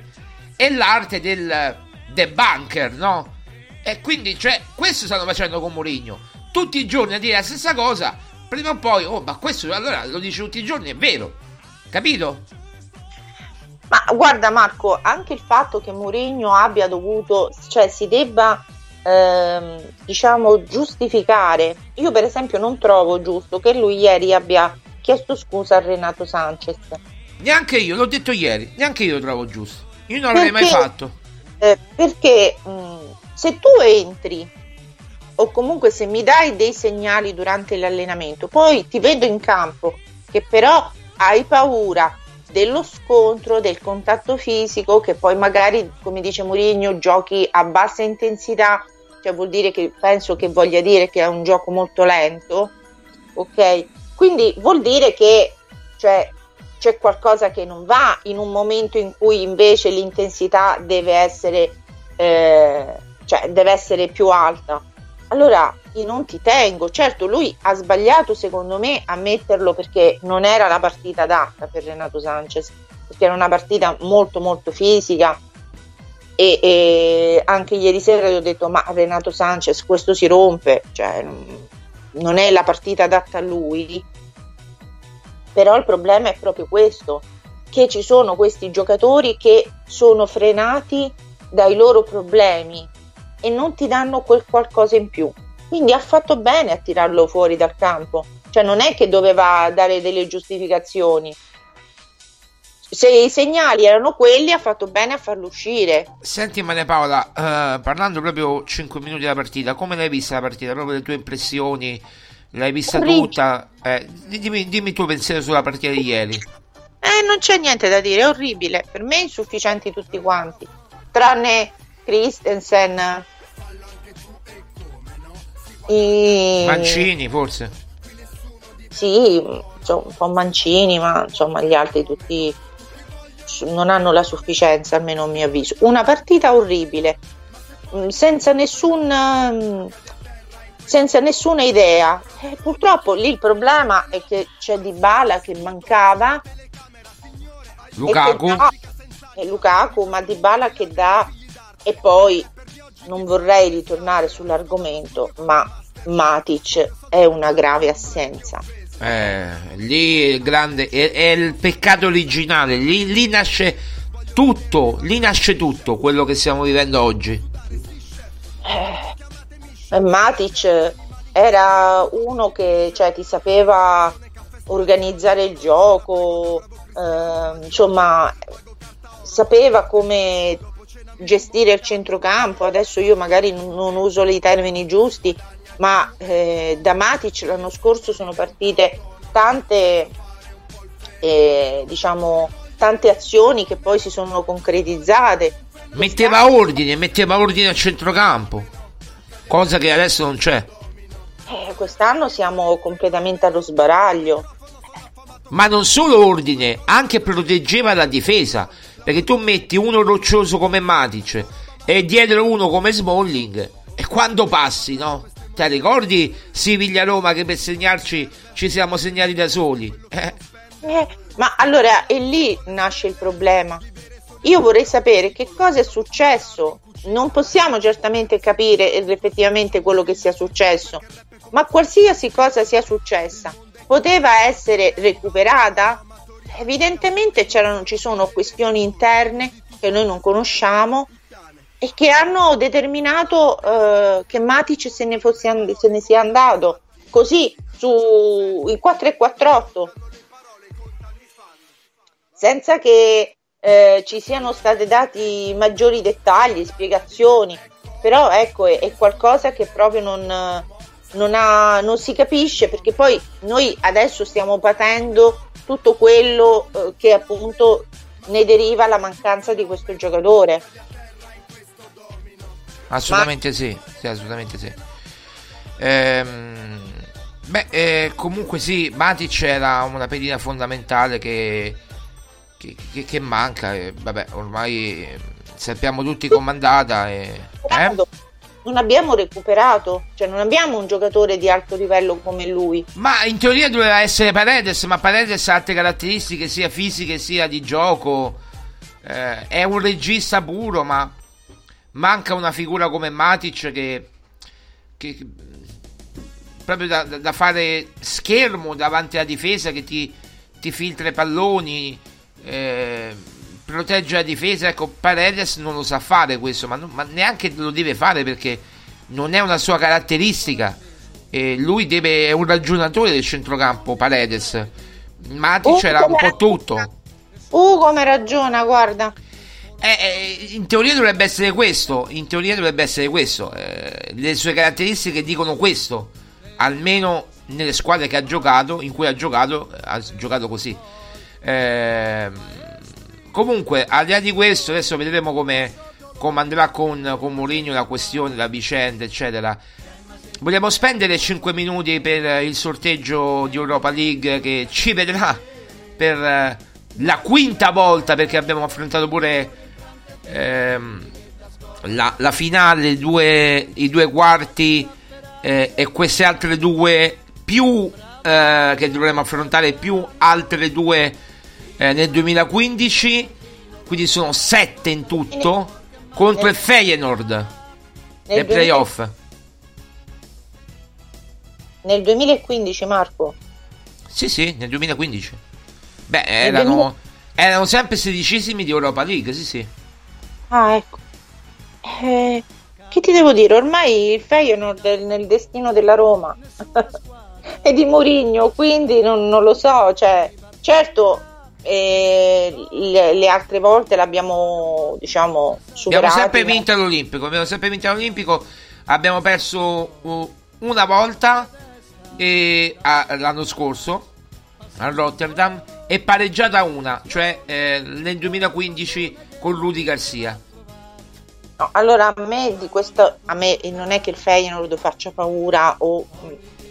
È l'arte del debunker, no? E quindi, cioè, questo stanno facendo con Mourinho. Tutti i giorni a dire la stessa cosa, prima o poi, oh, ma questo allora lo dice tutti i giorni, è vero. Capito? Ma guarda Marco, anche il fatto che Mourinho abbia dovuto, cioè si debba ehm, diciamo giustificare. Io per esempio non trovo giusto che lui ieri abbia chiesto scusa a Renato Sanchez. Neanche io, l'ho detto ieri, neanche io lo trovo giusto. Io non l'avrei mai fatto. Eh, perché mh, se tu entri o comunque se mi dai dei segnali durante l'allenamento, poi ti vedo in campo che però hai paura dello scontro, del contatto fisico, che poi magari, come dice Mourinho, giochi a bassa intensità, cioè vuol dire che penso che voglia dire che è un gioco molto lento, ok? Quindi vuol dire che cioè, c'è qualcosa che non va in un momento in cui invece l'intensità deve essere, eh, cioè, deve essere più alta. Allora io non ti tengo. Certo, lui ha sbagliato secondo me a metterlo perché non era la partita adatta per Renato Sanchez, perché era una partita molto molto fisica e, e anche ieri sera gli ho detto ma Renato Sanchez questo si rompe, cioè non è la partita adatta a lui. Però il problema è proprio questo, che ci sono questi giocatori che sono frenati dai loro problemi e non ti danno quel qualcosa in più. Quindi ha fatto bene a tirarlo fuori dal campo, cioè non è che doveva dare delle giustificazioni. Se i segnali erano quelli, ha fatto bene a farlo uscire. Senti Maria Paola, eh, parlando proprio 5 minuti della partita, come l'hai vista la partita? Proprio le tue impressioni, l'hai vista Orribile. tutta? Eh, dimmi, dimmi il tuo pensiero sulla partita di ieri. Eh, non c'è niente da dire, è orribile. Per me insufficienti tutti quanti, tranne Christensen. I... Mancini forse. Sì, insomma, un po' Mancini, ma insomma gli altri tutti non hanno la sufficienza, almeno a mio avviso. Una partita orribile, mm, senza nessun mm, senza nessuna idea. Eh, purtroppo lì il problema è che c'è Di Bala che mancava Lukaku. e, che dà- e Lukaku, ma Di Bala che dà e poi non vorrei ritornare sull'argomento, ma Matic è una grave assenza. Eh, lì è il grande, è, è il peccato originale, lì, lì nasce tutto, lì nasce tutto quello che stiamo vivendo oggi. Eh, Matic era uno che cioè, ti sapeva organizzare il gioco, eh, insomma, sapeva come gestire il centrocampo. Adesso io magari non uso i termini giusti, ma eh, da Matic l'anno scorso sono partite tante, eh, diciamo, tante azioni che poi si sono concretizzate. Metteva ordine, metteva ordine al centrocampo, cosa che adesso non c'è. Eh, quest'anno siamo completamente allo sbaraglio. Ma non solo ordine, anche proteggeva la difesa. Perché tu metti uno roccioso come Matic e dietro uno come Smalling. E quando passi, no? Te ricordi Siviglia-Roma che per segnarci ci siamo segnati da soli? Eh, Eh, ma allora è lì nasce il problema. Io vorrei sapere che cosa è successo. Non possiamo certamente capire effettivamente quello che sia successo, ma qualsiasi cosa sia successa poteva essere recuperata? Evidentemente ci sono questioni interne che noi non conosciamo e che hanno determinato eh, che Matic se ne, fosse and- se ne sia andato. Così su il 4-4-8 senza che eh, ci siano stati dati maggiori dettagli, spiegazioni, però ecco è, è qualcosa che proprio non, non, ha, non si capisce perché poi noi adesso stiamo patendo tutto quello eh, che appunto ne deriva la mancanza di questo giocatore. assolutamente sì, sì, assolutamente sì. Ehm, beh, eh, comunque sì, Matic era una pedina fondamentale che, che, che- che manca. e vabbè, ormai eh, sappiamo tutti com'è andata. E, eh? Non abbiamo recuperato, cioè non abbiamo un giocatore di alto livello come lui. Ma in teoria doveva essere Paredes, ma Paredes ha altre caratteristiche sia fisiche sia di gioco. Eh, è un regista puro, ma manca una figura come Matic che, che- proprio da, da- fare schermo davanti alla difesa che ti, ti filtra i palloni. eh, protegge la difesa. Ecco, Paredes non lo sa fare questo, ma, non, ma neanche lo deve fare perché non è una sua caratteristica. E lui deve, è un ragionatore del centrocampo, Paredes. Matic era un po' tutto. Uh, come ragiona, guarda. Eh, eh, in teoria dovrebbe essere questo. In teoria dovrebbe essere questo. Eh, le sue caratteristiche dicono questo. Almeno nelle squadre che ha giocato, in cui ha giocato, ha giocato così. Eh, comunque, al di là di questo, adesso vedremo come, andrà con, con Mourinho la questione, la vicenda, eccetera. Vogliamo spendere 5 minuti per il sorteggio di Europa League che ci vedrà per eh, la quinta volta perché abbiamo affrontato pure ehm, la, la, finale, due, i due quarti eh, e queste altre due più eh, che dovremo affrontare più altre due eh, nel 2015 quindi sono sette in tutto contro il Feyenoord. Nei playoff. Nel 2015 Marco? Sì sì nel 2015 beh erano, erano sempre sedicesimi di Europa League sì sì. Ah ecco. Eh, che ti devo dire? Ormai il Feyenoord è nel destino della Roma. E di Mourinho, quindi non, non, lo so, cioè, certo le, le, altre volte l'abbiamo diciamo superato. Abbiamo sempre vinto all'Olimpico, abbiamo sempre vinto all'Olimpico, abbiamo perso una volta e, a, l'anno scorso a Rotterdam e pareggiata una, cioè eh, nel 2015 con Rudy Garcia. No, allora a me di questo a me non è che il Feyenoord faccia paura o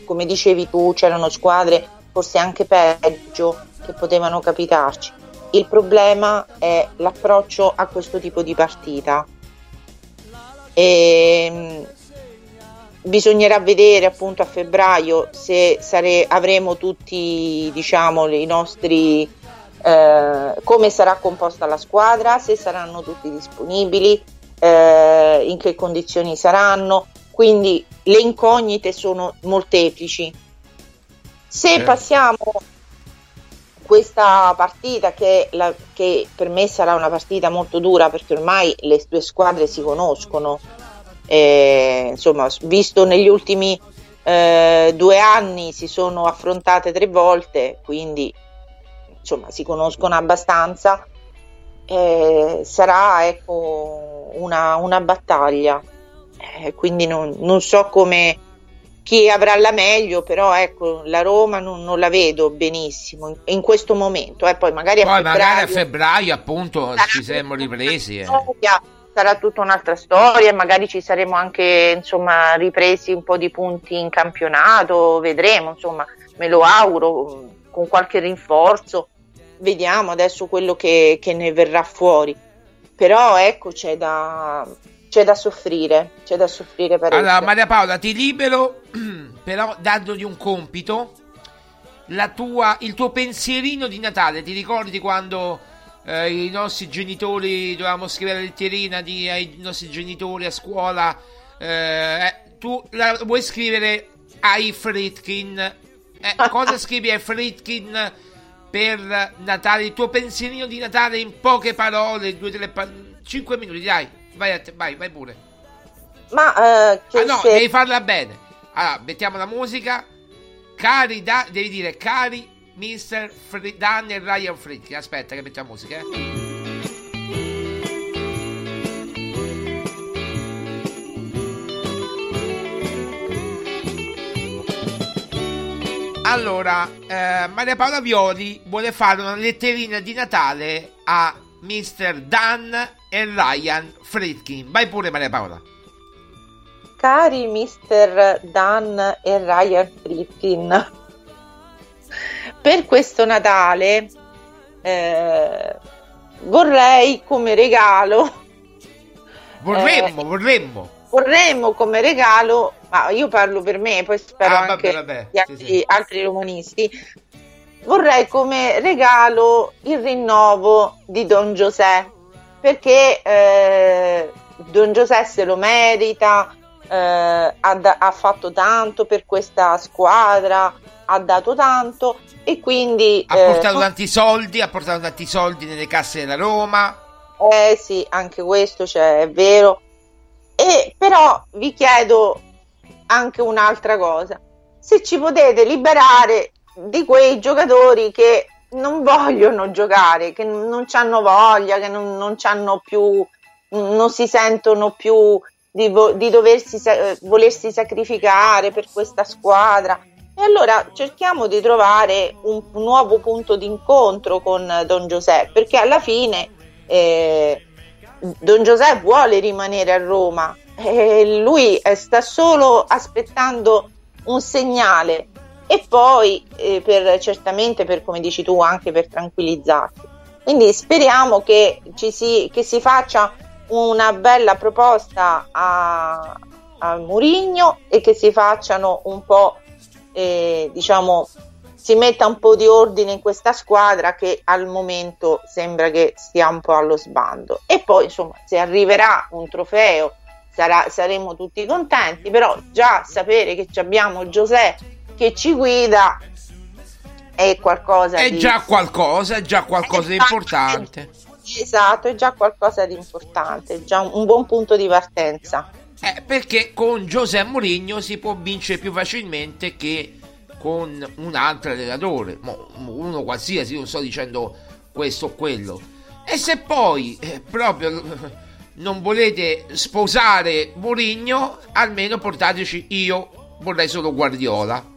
come dicevi tu, c'erano squadre forse anche peggio che potevano capitarci. Il problema è l'approccio a questo tipo di partita. E, ehm, bisognerà vedere appunto a febbraio se sare- avremo tutti diciamo i nostri eh, come sarà composta la squadra se saranno tutti disponibili eh, in che condizioni saranno quindi le incognite sono molteplici. Se eh. passiamo questa partita che, la, che, per me sarà una partita molto dura perché ormai le due squadre si conoscono, eh, insomma, visto negli ultimi eh, due anni si sono affrontate tre volte, quindi insomma si conoscono abbastanza, eh, sarà ecco, una, una battaglia. Eh, quindi non, non, so come chi avrà la meglio, però ecco, la Roma non, non la vedo benissimo in, questo momento. Eh, poi magari, poi a, febbraio, magari a febbraio appunto ci saremo ripresi. Eh. sarà tutta un'altra storia, magari ci saremo anche insomma, ripresi un po' di punti in campionato, vedremo, insomma, me lo auguro, con qualche rinforzo, vediamo adesso quello che, che ne verrà fuori. Però ecco, c'è da, c'è da soffrire, c'è da soffrire parecchio. Allora, Maria Paola, ti libero, però dandogli un compito. Tua, il tuo pensierino di Natale, ti ricordi quando eh, i nostri genitori dovevamo scrivere la letterina di, ai nostri genitori a scuola? Eh, eh tu la vuoi scrivere ai Fritkin? Eh, cosa scrivi ai Fritkin per Natale? Il tuo pensierino di Natale in poche parole, due, tre, cinque minuti, dai. Vai, vai, vai pure. Ma uh, ah, no, se... devi farla bene. Allora, mettiamo la musica. Cari, da, devi dire cari Mr. Fr- Dan e Ryan Fritti. Aspetta che mettiamo la musica, eh. Allora, eh, Maria Paola Violi vuole fare una letterina di Natale a Mr. Dan e Ryan Fritkin. Vai pure Maria Paola. Cari Mr. Dan e Ryan Fritkin, per questo Natale eh, vorrei come regalo... Vorremmo, eh, vorremmo. Vorremmo come regalo, ma io parlo per me, poi spero ah, anche vabbè, vabbè. gli altri, sì, sì. altri romanisti, vorrei come regalo il rinnovo di Don Giuseppe perché eh, Don Giuseppe se lo merita, eh, ha, da- ha fatto tanto per questa squadra, ha dato tanto e quindi... Ha eh, portato tanti soldi, ha portato tanti soldi nelle casse della Roma. Eh sì, anche questo cioè, è vero. E però vi chiedo anche un'altra cosa. Se ci potete liberare di quei giocatori che non vogliono giocare, che non hanno voglia, che non, non c'hanno più, non si sentono più di, vo- di doversi sa- volersi sacrificare per questa squadra. E allora cerchiamo di trovare un, un nuovo punto d'incontro con Don Giuseppe, perché alla fine eh, Don Giuseppe vuole rimanere a Roma, e lui eh, sta solo aspettando un segnale e poi eh, per, certamente per come dici tu anche per tranquillizzarti. Quindi speriamo che, si, che si faccia una bella proposta a, a Murigno e che si facciano un po' eh, diciamo si metta un po' di ordine in questa squadra che al momento sembra che stia un po' allo sbando e poi insomma se arriverà un trofeo sarà, saremo tutti contenti però già sapere che abbiamo Giuseppe che ci guida è qualcosa È di già qualcosa, è già qualcosa di importante. esatto è già qualcosa di importante è già un, buon punto di partenza Eh, perché con Giuseppe Mourinho si può vincere più facilmente che con un altro allenatore, uno qualsiasi, non sto dicendo questo o quello. E se poi eh, proprio non volete sposare Mourinho, almeno portateci io, vorrei solo Guardiola.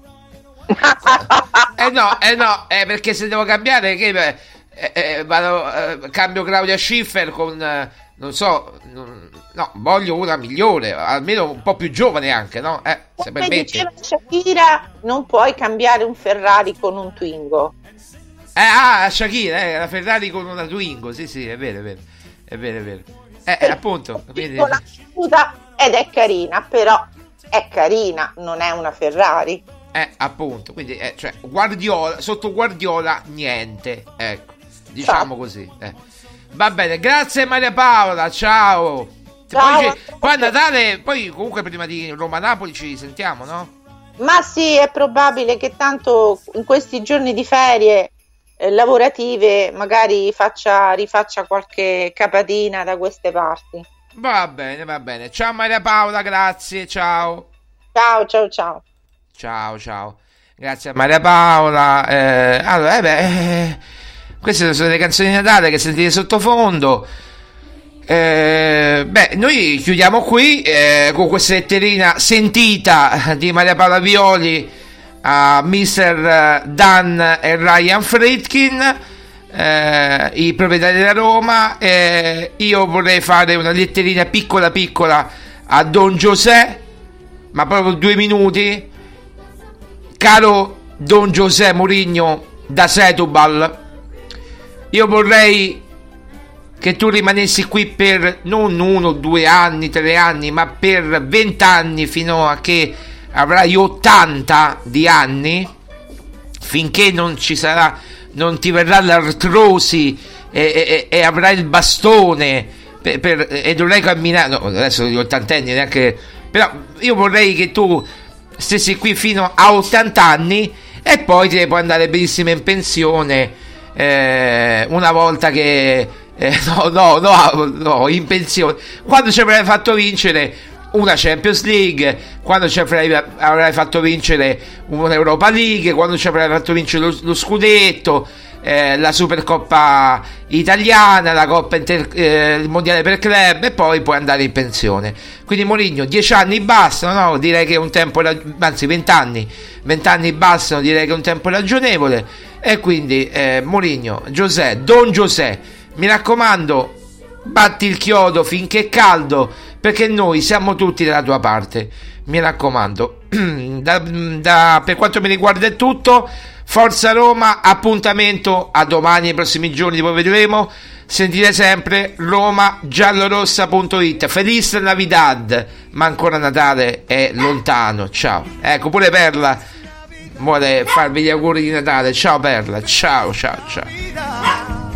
Eh no, eh no, eh, perché se devo cambiare, che, eh, eh, vado, eh, cambio Claudia Schiffer con, eh, non so, non- no, voglio una migliore, almeno un po' più giovane anche, no? Eh, se come permette. diceva Shakira non puoi cambiare un Ferrari con un Twingo Eh, ah, Shakira, eh, la Ferrari con una Twingo, sì, sì, è vero, è vero, è vero, è vero. Eh, eh, appunto, Dico la ed è carina però è carina non è una Ferrari eh, appunto, quindi, eh, cioè, Guardiola, sotto Guardiola, niente, ecco, diciamo così. eh. Va bene, grazie Maria Paola, ciao. Ciao. Poi, poi a Natale, poi comunque prima di Roma-Napoli ci sentiamo, no? Ma sì, è probabile che tanto in questi giorni di ferie eh, lavorative magari faccia, rifaccia qualche capatina da queste parti. Va bene, va bene. Ciao Maria Paola, grazie, ciao. Ciao, ciao, ciao. Ciao, ciao. Grazie a Maria Paola. Eh, allora, eh beh, eh, queste sono le canzoni di Natale che sentite sottofondo. Eh, beh, noi chiudiamo qui eh, con questa letterina sentita di Maria Paola Violi a Mr. Dan e Ryan Friedkin, eh, i proprietari della Roma. Eh, io vorrei fare una letterina piccola piccola a Don Giuseppe, ma proprio due minuti. Caro Don Giuseppe Mourinho da Setubal, io vorrei che tu rimanessi qui per non uno, due anni, tre anni, ma per vent'anni fino a che avrai 80 di anni, finché non ci sarà, non ti verrà l'artrosi e, e- e avrai il bastone per- per- e dovrai camminare. No, adesso gli ottantenni neanche. Però io vorrei che tu stessi qui fino a 80 anni e poi te ne puoi andare benissimo in pensione eh, una volta che eh, no, no, no, no, in pensione. Quando ci avrai fatto vincere una Champions League quando ci avrai, avrai fatto vincere un'Europa League quando ci avrai fatto vincere lo, lo scudetto eh, la Supercoppa italiana, la Coppa Inter- eh, il Mondiale per Club e poi puoi andare in pensione. Quindi Mourinho 10 anni bastano, no? direi che un tempo, anzi 20 anni, 20 anni bastano, direi che un tempo ragionevole e quindi eh, Mourinho, Giuseppe, Don Giuseppe, mi raccomando, batti il chiodo finché è caldo perché noi siamo tutti dalla tua parte. Mi raccomando, da- da- per quanto mi riguarda è tutto. Forza Roma, appuntamento a domani nei prossimi giorni, poi vedremo. Sentite sempre romagiallorossa.it. Feliz Navidad, ma ancora Natale è lontano. Ciao. Ecco, pure Perla vuole farvi gli auguri di Natale. Ciao Perla, ciao, ciao, ciao.